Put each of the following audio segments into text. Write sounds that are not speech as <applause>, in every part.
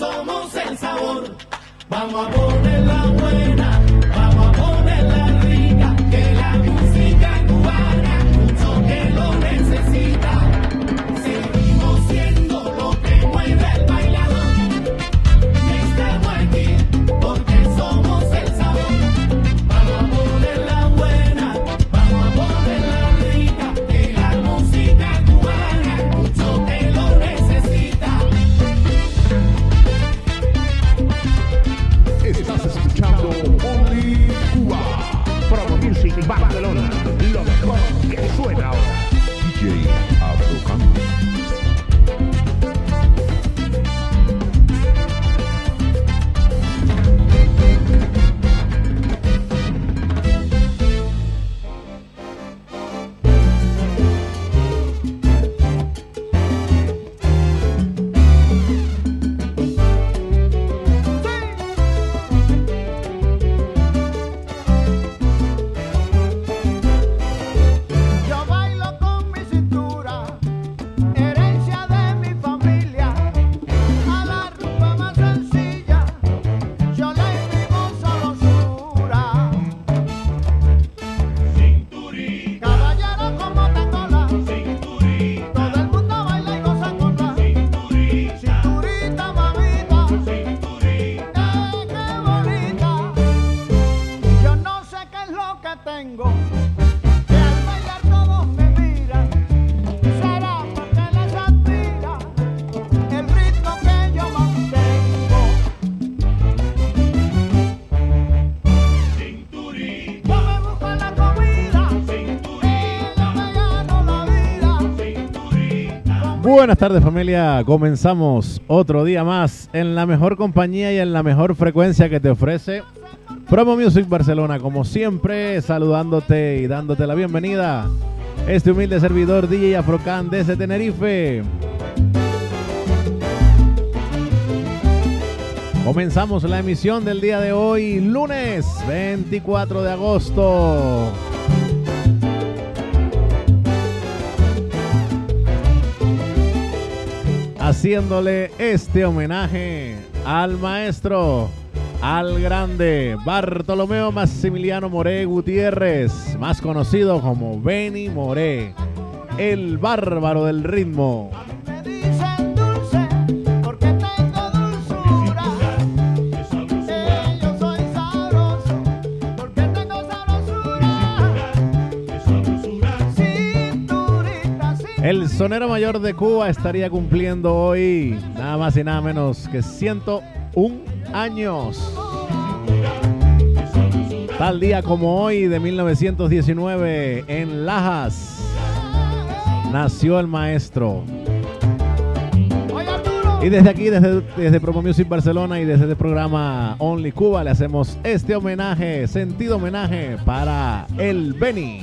somos el sabor. Vamos a poner la buena, Buenas tardes familia, comenzamos otro día más en la mejor compañía y en la mejor frecuencia que te ofrece Promo Music Barcelona, como siempre saludándote y dándote la bienvenida. Este humilde servidor DJ Afrocan desde Tenerife. Comenzamos la emisión del día de hoy, lunes 24 de agosto. Haciéndole este homenaje al maestro, al grande Bartolomeo Maximiliano Moré Gutiérrez, más conocido como Benny Moré, el bárbaro del ritmo. El sonero mayor de Cuba estaría cumpliendo hoy nada más y nada menos que 101 años. Tal día como hoy de 1919 en Lajas nació el maestro. Y desde aquí, desde, desde Promo Music Barcelona y desde el programa Only Cuba, le hacemos este homenaje, sentido homenaje para el Beni.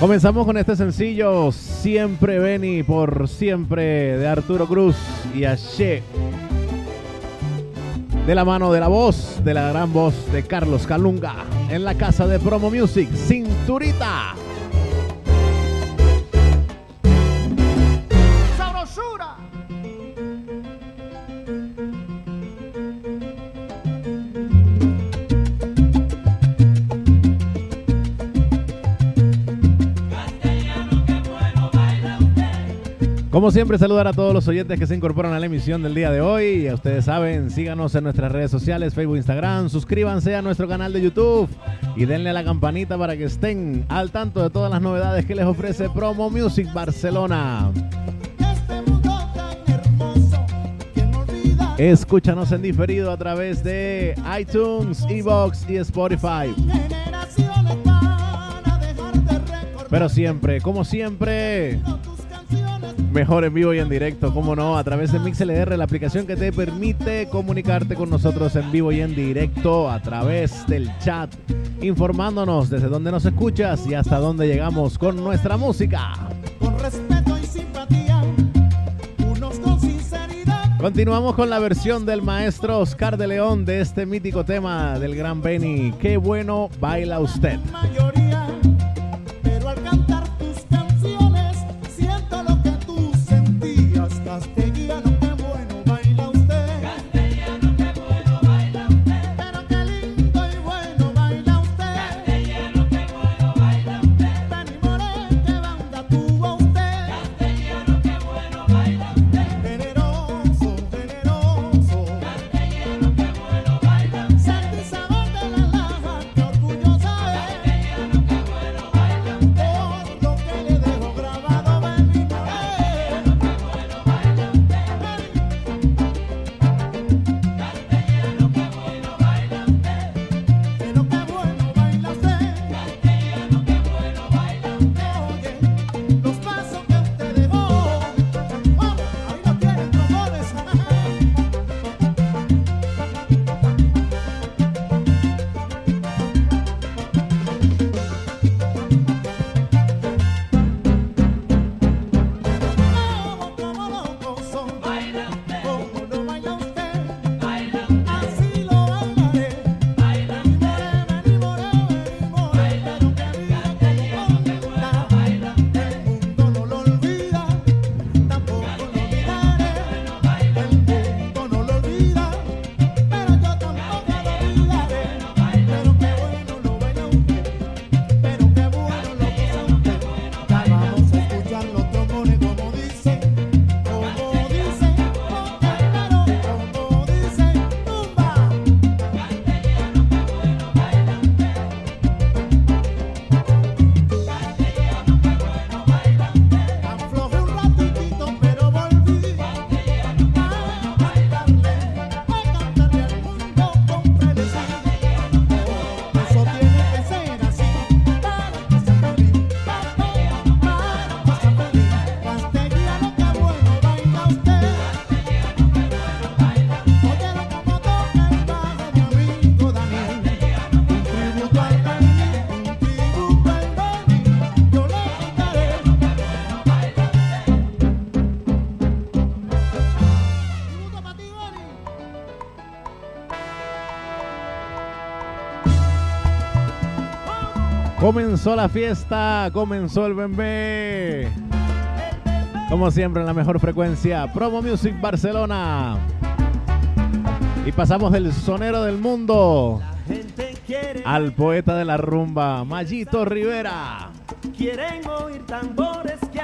Comenzamos con este sencillo, Siempre Beni, por siempre, de Arturo Cruz y Ashe. De la mano de la voz, de la gran voz de Carlos Calunga, en la casa de Promo Music, Cinturita. Como siempre, saludar a todos los oyentes que se incorporan a la emisión del día de hoy. Ya ustedes saben, síganos en nuestras redes sociales, Facebook, Instagram, suscríbanse a nuestro canal de YouTube y denle a la campanita para que estén al tanto de todas las novedades que les ofrece Promo Music Barcelona. Escúchanos en diferido a través de iTunes, Evox y Spotify. Pero siempre, como siempre. Mejor en vivo y en directo, cómo no, a través de MixLR, la aplicación que te permite comunicarte con nosotros en vivo y en directo a través del chat, informándonos desde dónde nos escuchas y hasta dónde llegamos con nuestra música. Con respeto y simpatía, unos con sinceridad. Continuamos con la versión del maestro Oscar de León de este mítico tema del gran Benny. Qué bueno baila usted. Comenzó la fiesta, comenzó el bembé. Como siempre en la mejor frecuencia, Promo Music Barcelona. Y pasamos del sonero del mundo al poeta de la rumba, Mallito Rivera. Quieren oír tambores que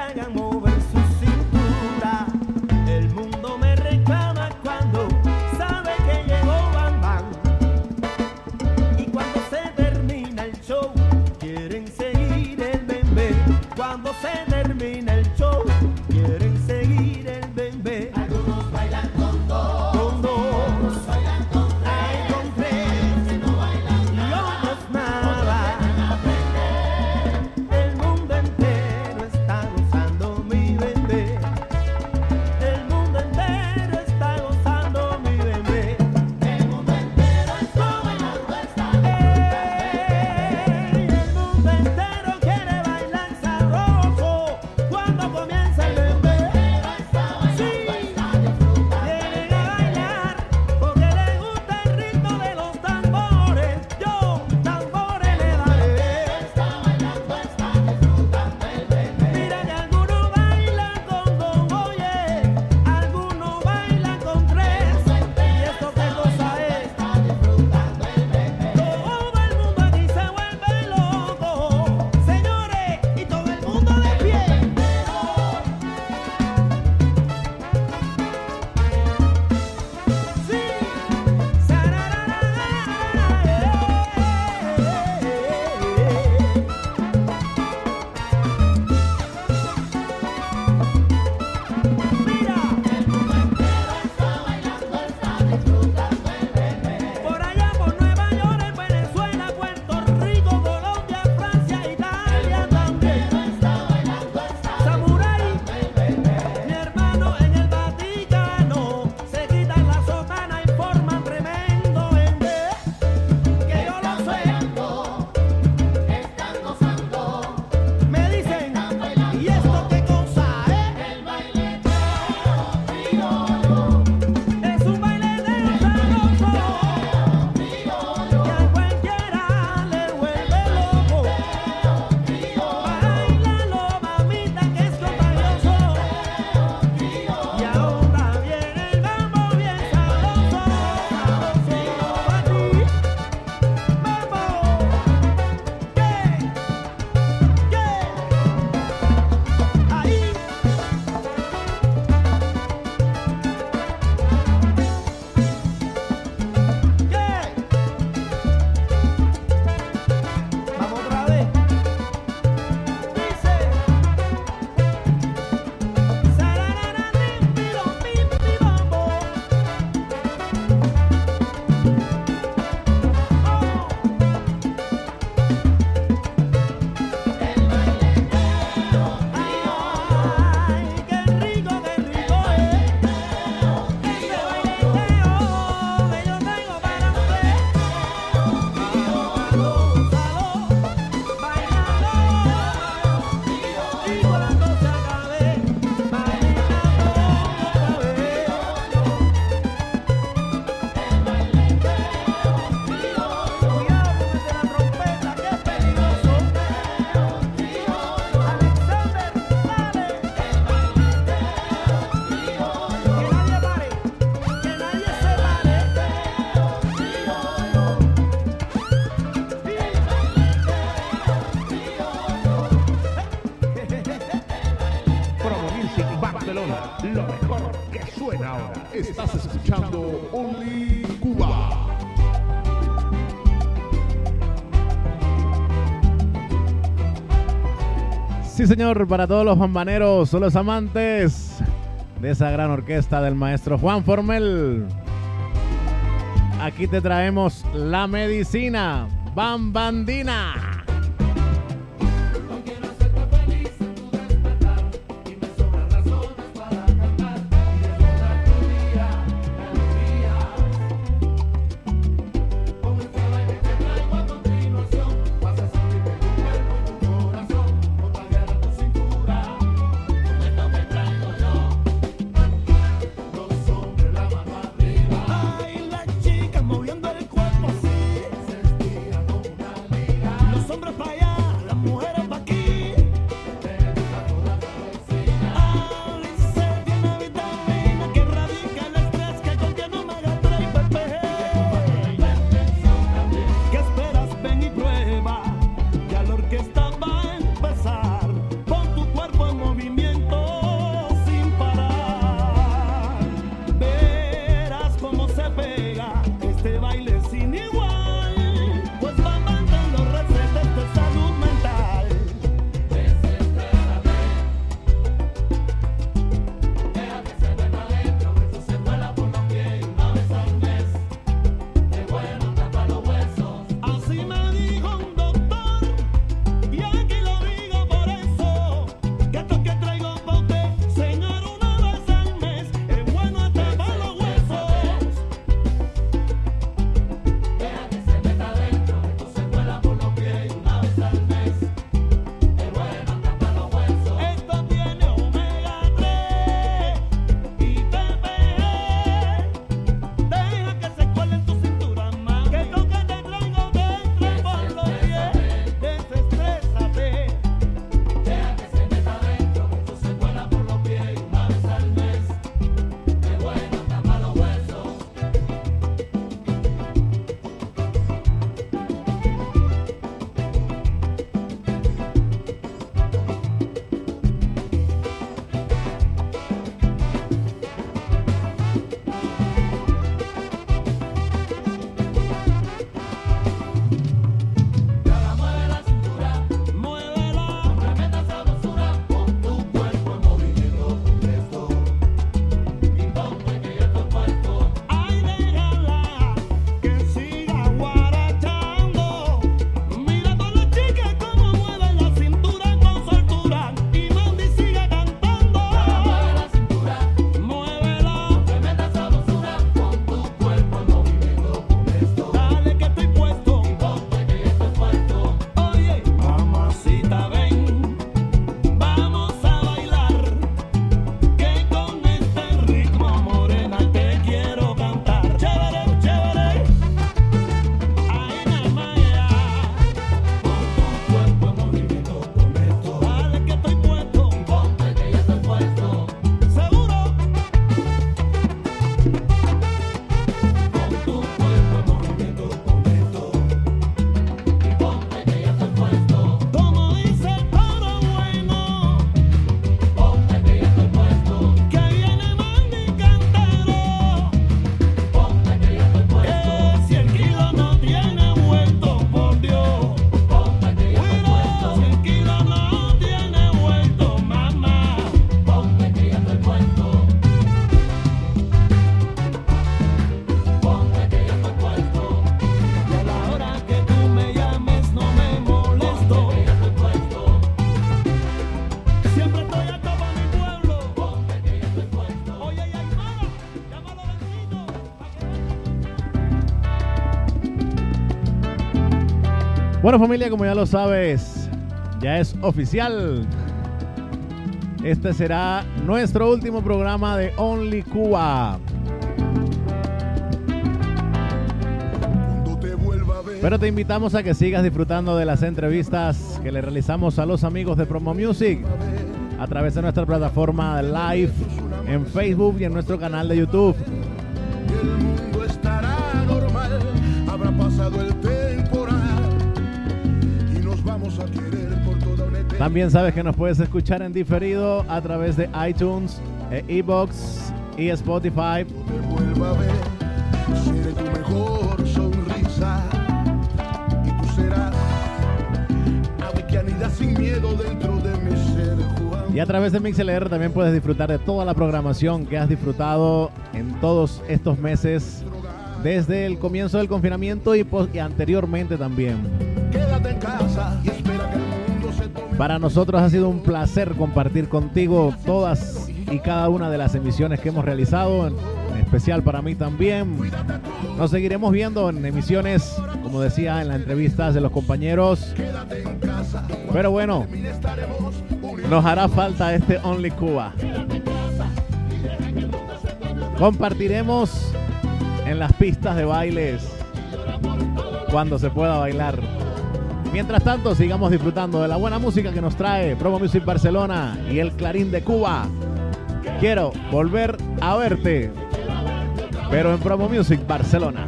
Señor, para todos los bambaneros, los amantes de esa gran orquesta del maestro Juan Formel. Aquí te traemos la medicina bambandina. Bueno familia, como ya lo sabes, ya es oficial. Este será nuestro último programa de Only Cuba. Pero te invitamos a que sigas disfrutando de las entrevistas que le realizamos a los amigos de Promo Music a través de nuestra plataforma live en Facebook y en nuestro canal de YouTube. También sabes que nos puedes escuchar en diferido a través de iTunes, eh, Evox y Spotify. Y a través de MixLR también puedes disfrutar de toda la programación que has disfrutado en todos estos meses desde el comienzo del confinamiento y, anteriormente también. Quédate en casa. Y para nosotros ha sido un placer compartir contigo todas y cada una de las emisiones que hemos realizado, en especial para mí también. Nos seguiremos viendo en emisiones, como decía en las entrevistas de los compañeros. Pero bueno, nos hará falta este Only Cuba. Compartiremos en las pistas de bailes cuando se pueda bailar. Mientras tanto, sigamos disfrutando de la buena música que nos trae Promo Music Barcelona y el Clarín de Cuba. Quiero volver a verte, pero en Promo Music Barcelona.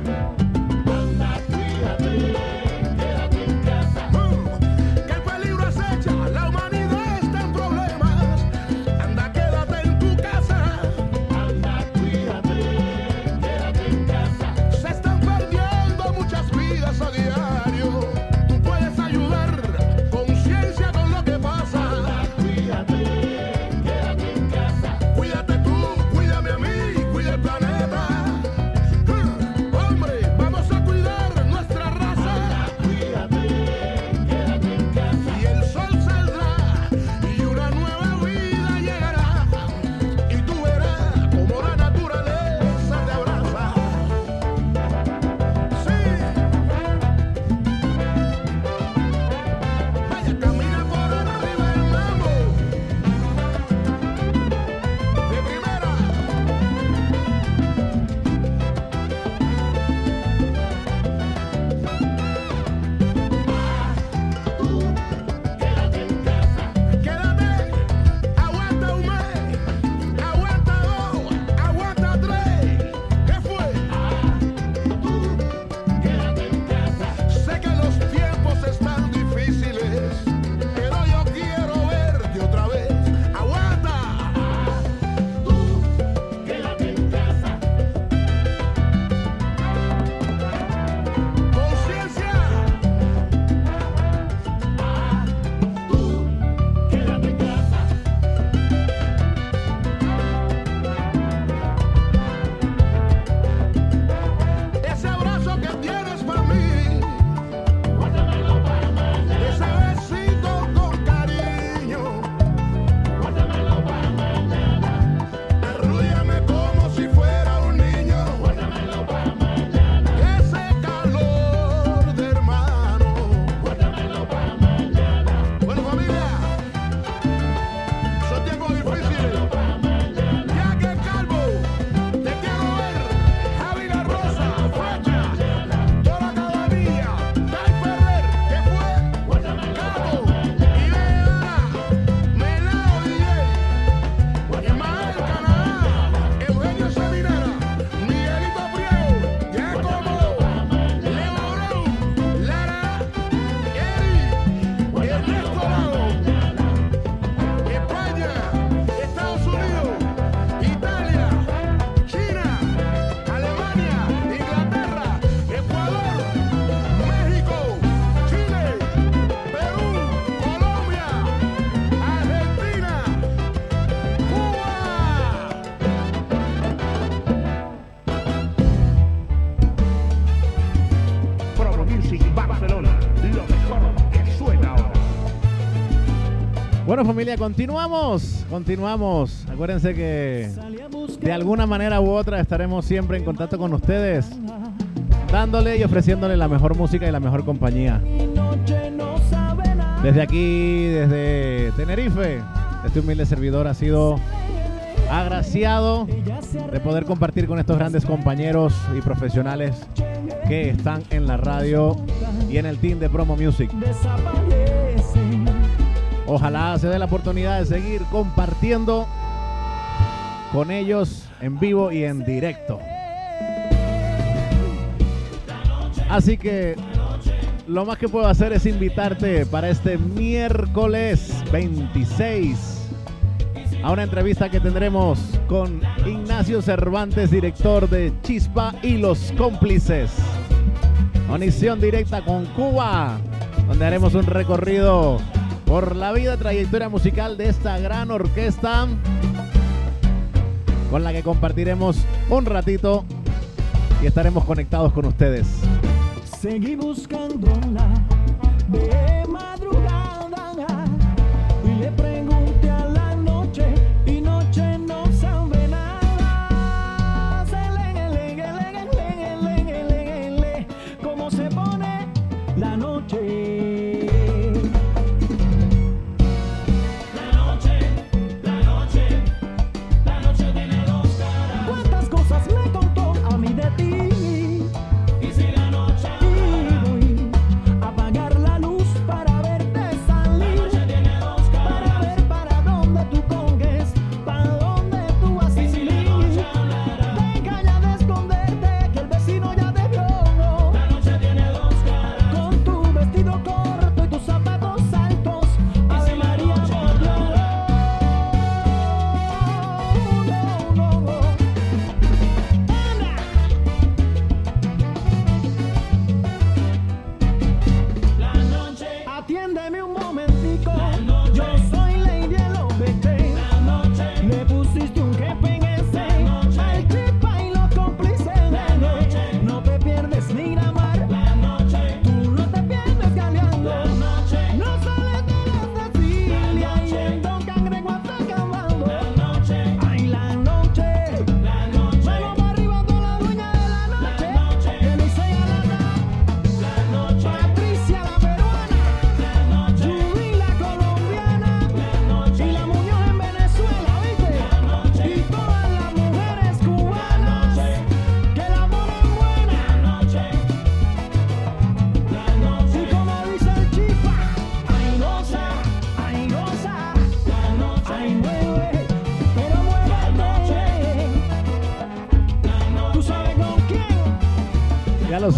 Bueno familia, continuamos, continuamos. Acuérdense que de alguna manera u otra estaremos siempre en contacto con ustedes, dándole y ofreciéndole la mejor música y la mejor compañía. Desde aquí, desde Tenerife, este humilde servidor ha sido agraciado de poder compartir con estos grandes compañeros y profesionales que están en la radio y en el team de Promo Music. Ojalá se dé la oportunidad de seguir compartiendo con ellos en vivo y en directo. Así que lo más que puedo hacer es invitarte para este miércoles 26 a una entrevista que tendremos con Ignacio Cervantes, director de Chispa y los cómplices. Conexión directa con Cuba, donde haremos un recorrido por la vida trayectoria musical de esta gran orquesta con la que compartiremos un ratito y estaremos conectados con ustedes.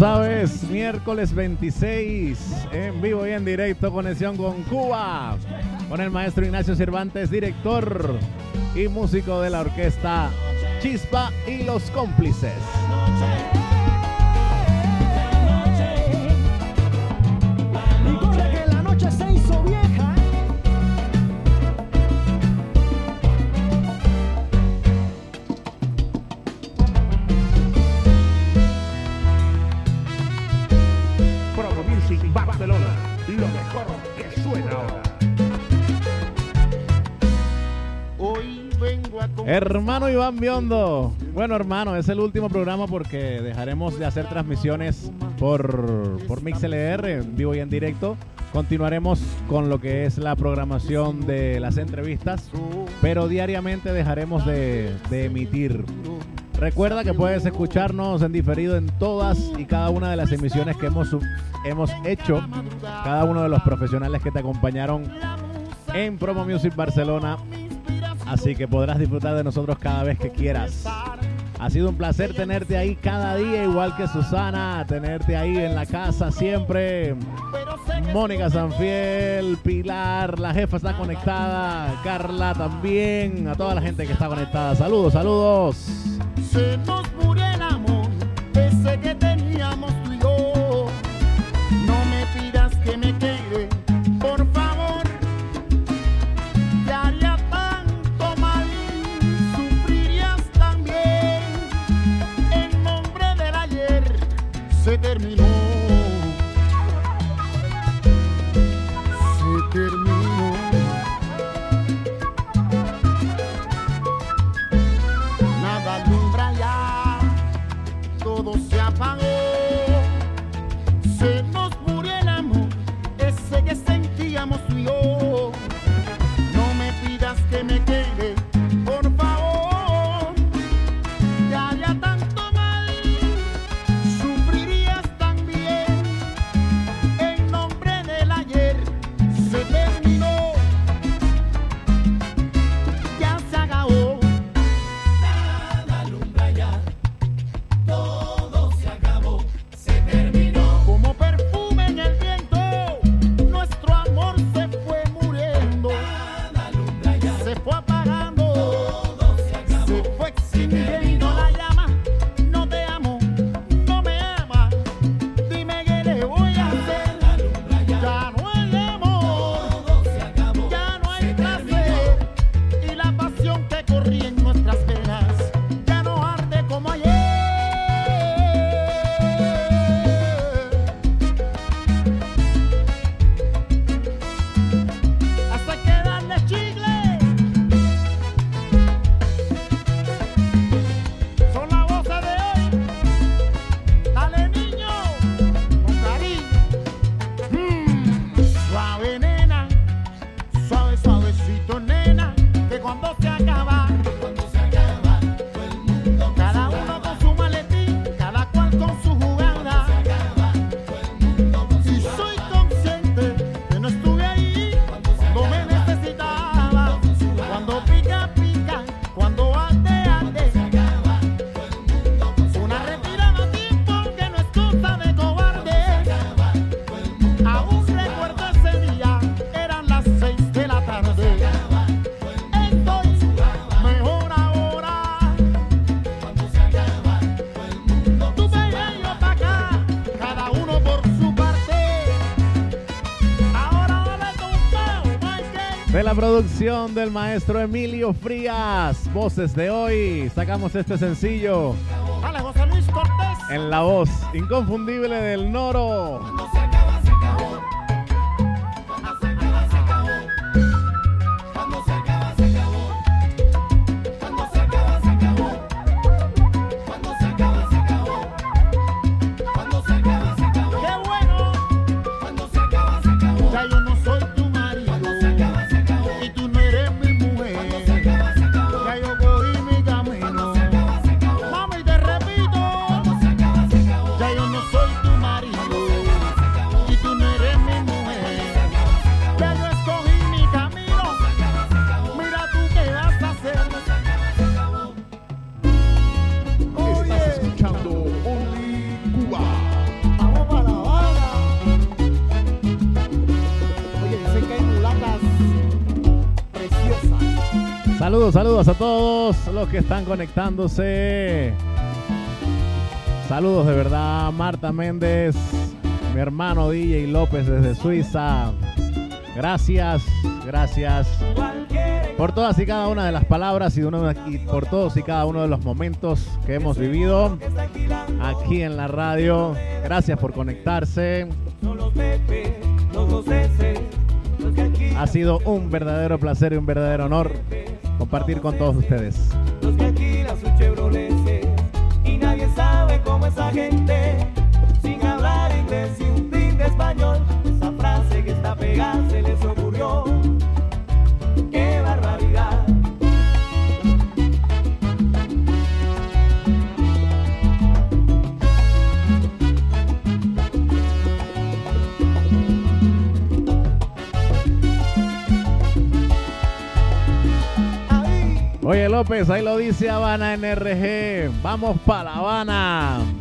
Sabes, miércoles 26 en vivo y en directo, conexión con Cuba, con el maestro Ignacio Cervantes, director y músico de la orquesta Chispa y los cómplices. Barcelona, lo mejor que suena ahora. Hoy vengo a Hermano Iván Biondo. Bueno, hermano, es el último programa porque dejaremos de hacer transmisiones por, por MixLR en vivo y en directo. Continuaremos con lo que es la programación de las entrevistas, pero diariamente dejaremos de, de emitir. Recuerda que puedes escucharnos en diferido en todas y cada una de las emisiones que hemos, hemos hecho, cada uno de los profesionales que te acompañaron en Promo Music Barcelona Así que podrás disfrutar de nosotros cada vez que quieras. Ha sido un placer tenerte ahí cada día, igual que Susana, tenerte ahí en la casa siempre. Mónica Sanfiel, Pilar, la jefa está conectada, Carla también, a toda la gente que está conectada. Saludos, saludos. Se nos murió el amor, ese que teníamos tú. No me pidas que me quede, De la producción del maestro Emilio Frías. Voces de hoy. Sacamos este sencillo Dale, José Luis Cortés. en la voz inconfundible del Noro. Saludos, a todos los que están conectándose. Saludos de verdad, Marta Méndez, mi hermano DJ López desde Suiza. Gracias, gracias por todas y cada una de las palabras y, por todos y cada uno de los momentos que hemos vivido aquí en la radio. Gracias por conectarse. Ha sido un verdadero placer y un verdadero honor compartir con todos ustedes. los que alquilan sus Chevroletes. Y nadie sabe cómo esa gente, sin hablar inglés y un de español, esa frase que está Ahí lo dice Habana NRG. Vamos para La Habana.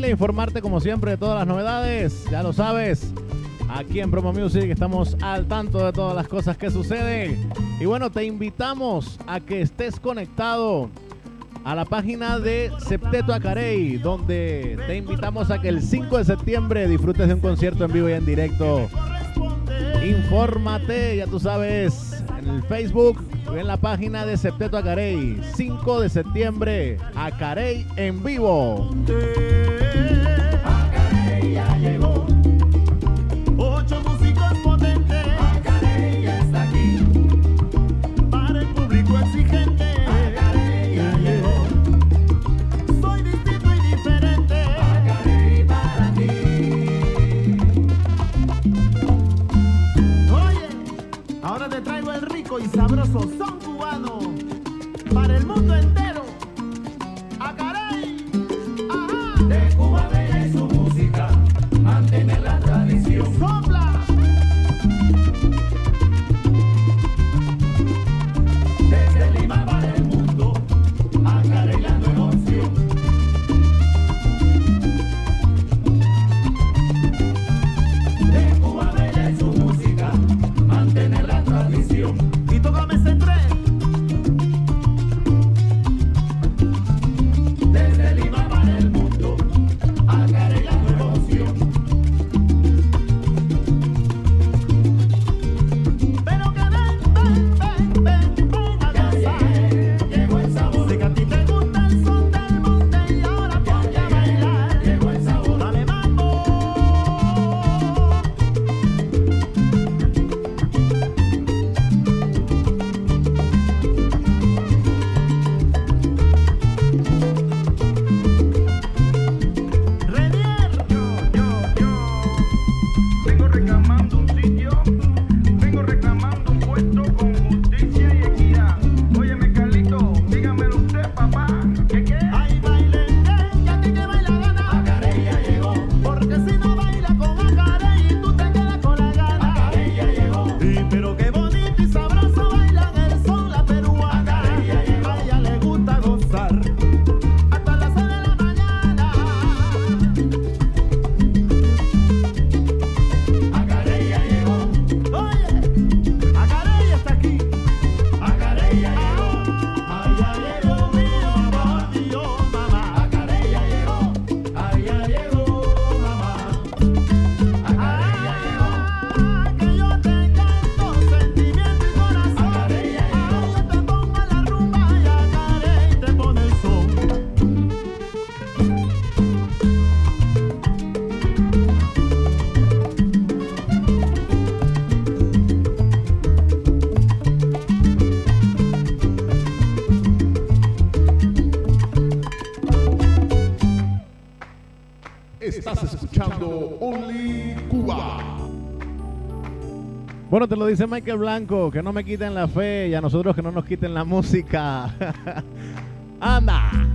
familia, informarte como siempre de todas las novedades. Ya lo sabes, aquí en Promo Music estamos al tanto de todas las cosas que suceden. Y bueno, te invitamos a que estés conectado a la página de Septeto Acarey, donde te invitamos a que el 5 de septiembre disfrutes de un concierto en vivo y en directo. Infórmate, ya tú sabes, en el Facebook, en la página de Septeto Acarey, 5 de septiembre, Acarey en vivo. Ahora te traigo el rico y sabroso son cubano para el mundo entero. Bueno, te lo dice Michael Blanco, que no me quiten la fe y a nosotros que no nos quiten la música. <laughs> ¡Anda!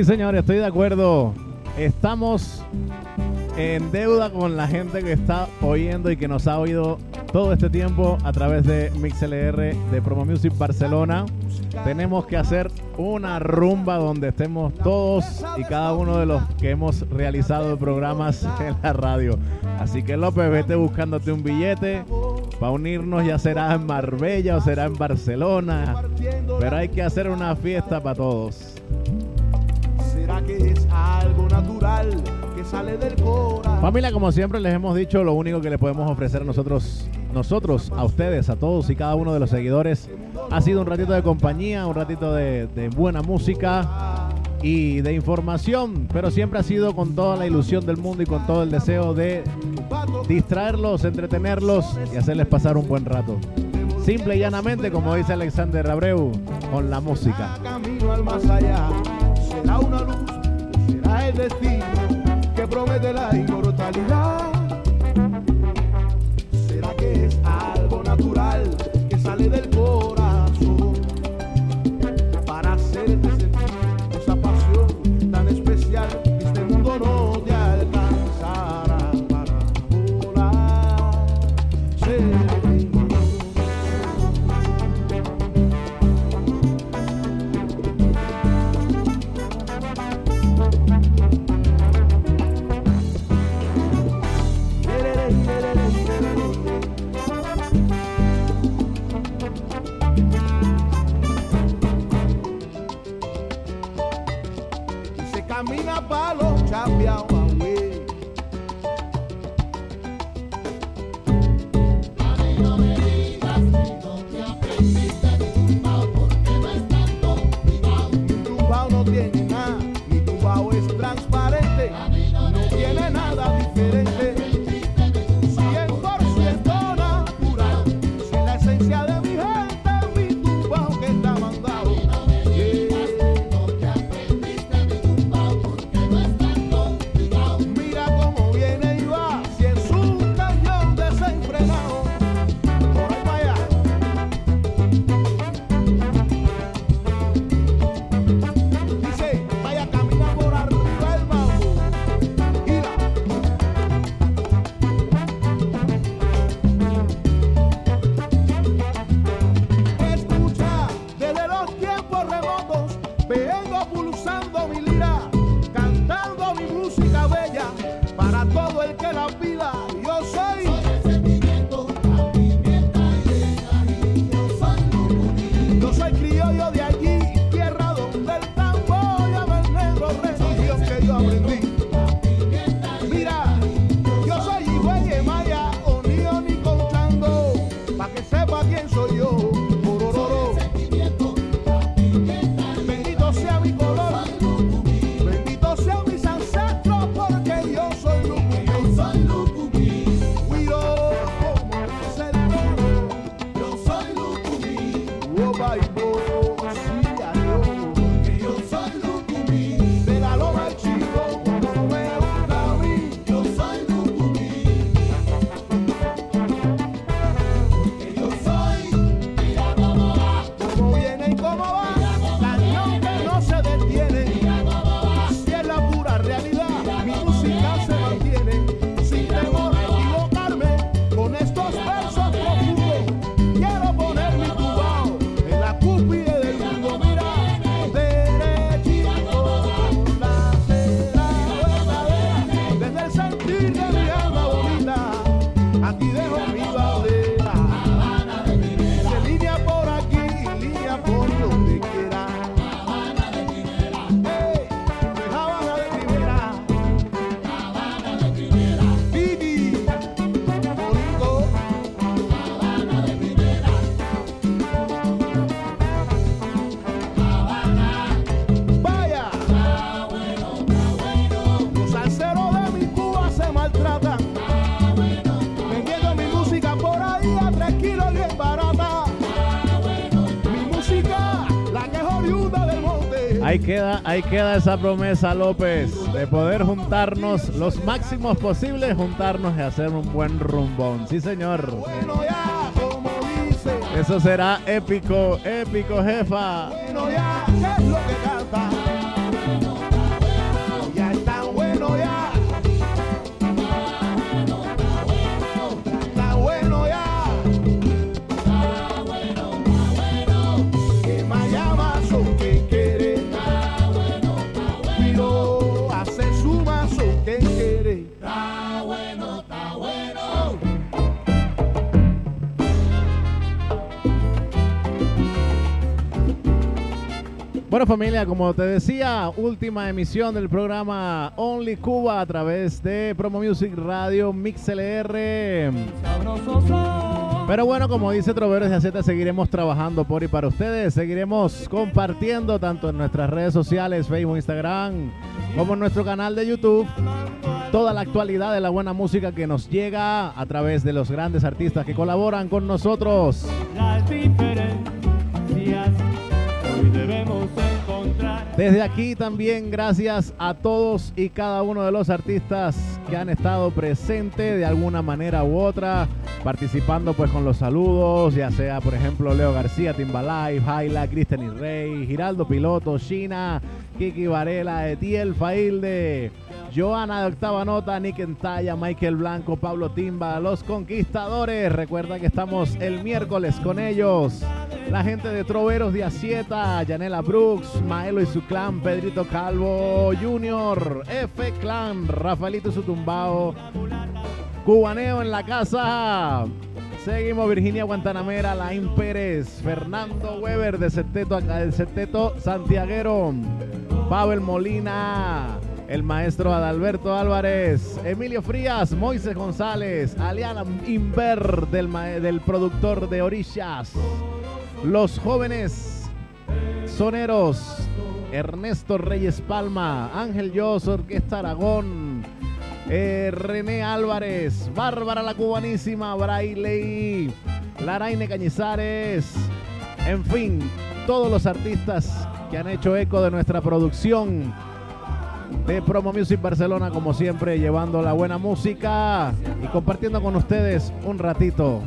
Sí, señor, estoy de acuerdo. Estamos en deuda con la gente que está oyendo y que nos ha oído todo este tiempo a través de MixLR de Promo Music Barcelona. Tenemos que hacer una rumba donde estemos todos y cada uno de los que hemos realizado programas <laughs> en la radio. Así que López, vete buscándote un billete para unirnos, ya será en Marbella o será en Barcelona. Pero hay que hacer una fiesta para todos. ¿Será que es algo natural que sale del corazón? Familia, como siempre les hemos dicho, lo único que le podemos ofrecer a nosotros, nosotros, a ustedes, a todos y cada uno de los seguidores, ha sido un ratito de compañía, un ratito de, de buena música y de información, pero siempre ha sido con toda la ilusión del mundo y con todo el deseo de distraerlos, entretenerlos y hacerles pasar un buen rato. Simple y llanamente, como dice Alexander Abreu, con la música. Camino al más allá. Será una luz, será el destino que promete la inmortalidad. Será que es algo natural que sale del corazón queda, ahí queda esa promesa, López, de poder juntarnos los máximos posibles, juntarnos y hacer un buen rumbón. Sí, señor. Bueno ya, como dice. Eso será épico, épico, jefa. Bueno ya, ¿qué es lo que canta? Familia, como te decía, última emisión del programa Only Cuba a través de Promo Music Radio Mix LR. Pero bueno, como dice Trovero de Z, seguiremos trabajando por y para ustedes. Seguiremos compartiendo tanto en nuestras redes sociales, Facebook, Instagram, como en nuestro canal de YouTube, toda la actualidad de la buena música que nos llega a través de los grandes artistas que colaboran con nosotros. Desde aquí también gracias a todos y cada uno de los artistas que han estado presentes de alguna manera u otra, participando pues con los saludos, ya sea por ejemplo Leo García, Timbalay, Jaila, Cristian y Rey, Giraldo Piloto, China, Kiki Varela, Etiel Failde, Joana de Octava Nota, Nick Entaya, Michael Blanco, Pablo Timba, Los Conquistadores. Recuerda que estamos el miércoles con ellos. La gente de Troveros de Acieta, Yanela Brooks, Maelo y su clan, Pedrito Calvo Junior, F Clan, Rafaelito y su tumbao, Cubaneo en la casa. Seguimos Virginia Guantanamera, Laín Pérez, Fernando Weber de Seteto Santiaguero, Pavel Molina, el maestro Adalberto Álvarez, Emilio Frías, Moisés González, Aliana Inver del, del productor de Orillas, los jóvenes soneros, Ernesto Reyes Palma, Ángel Yos, Orquesta Aragón, eh, René Álvarez, Bárbara la Cubanísima, Braille, Laraine Cañizares, en fin, todos los artistas que han hecho eco de nuestra producción de Promo Music Barcelona, como siempre, llevando la buena música y compartiendo con ustedes un ratito.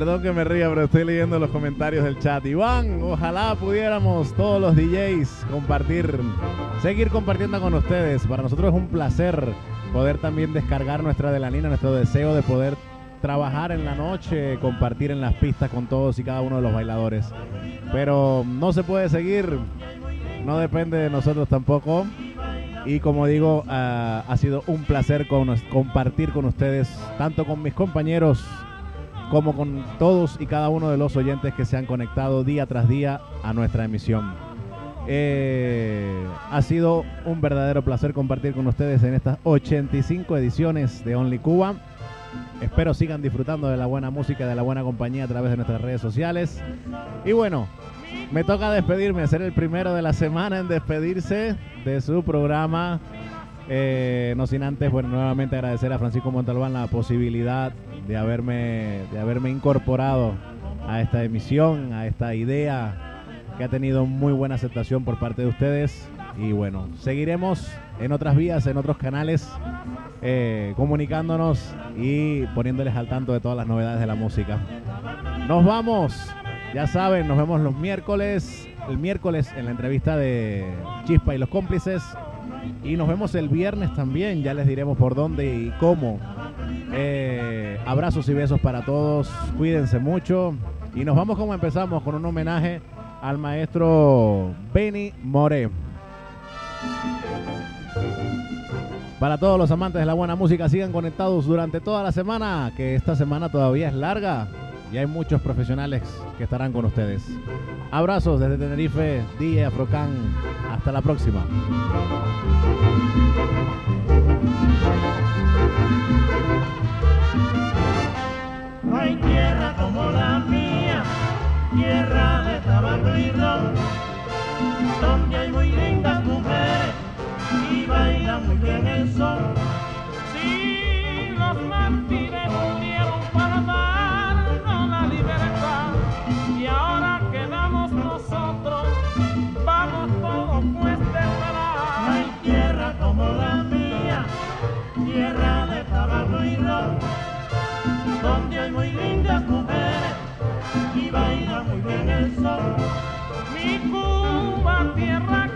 Perdón que me ría, pero estoy leyendo los comentarios del chat. Iván, ojalá pudiéramos todos los DJs compartir, seguir compartiendo con ustedes. Para nosotros es un placer poder también descargar nuestra adelanina, nuestro deseo de poder trabajar en la noche, compartir en las pistas con todos y cada uno de los bailadores. Pero no se puede seguir, no depende de nosotros tampoco. Y como digo, ah, ha sido un placer compartir con ustedes, tanto con mis compañeros como con todos y cada uno de los oyentes que se han conectado día tras día a nuestra emisión. Eh, ha sido un verdadero placer compartir con ustedes en estas 85 ediciones de Only Cuba. Espero sigan disfrutando de la buena música, de la buena compañía a través de nuestras redes sociales. Y bueno, me toca despedirme, ser el primero de la semana en despedirse de su programa. Eh, no sin antes, bueno, nuevamente agradecer a Francisco Montalbán la posibilidad de haberme, de haberme incorporado a esta emisión, a esta idea que ha tenido muy buena aceptación por parte de ustedes. Y bueno, seguiremos en otras vías, en otros canales, eh, comunicándonos y poniéndoles al tanto de todas las novedades de la música. Nos vamos, ya saben, nos vemos los miércoles, el miércoles en la entrevista de Chispa y los cómplices. Y nos vemos el viernes también, ya les diremos por dónde y cómo. Eh, abrazos y besos para todos, cuídense mucho. Y nos vamos como empezamos, con un homenaje al maestro Benny More. Para todos los amantes de la buena música, sigan conectados durante toda la semana, que esta semana todavía es larga y hay muchos profesionales que estarán con ustedes. Abrazos desde Tenerife, DJ Afrocan. Hasta la próxima. No hay tierra como la mía, tierra de tabaco y ron, donde hay muy lindas mujeres y bailan muy bien el son. Mujeres y baila muy bien el sol. Mi Cuba, tierra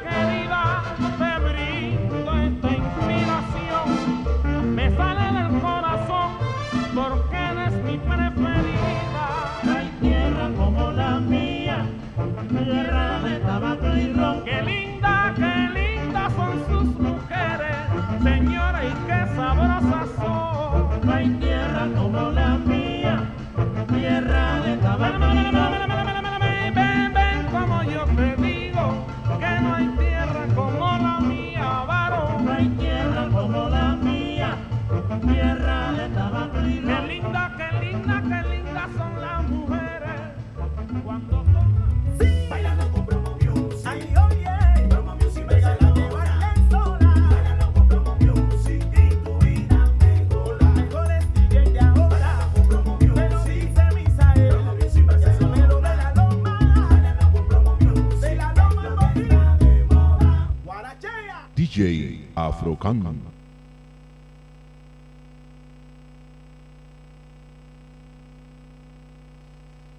Korkan mı?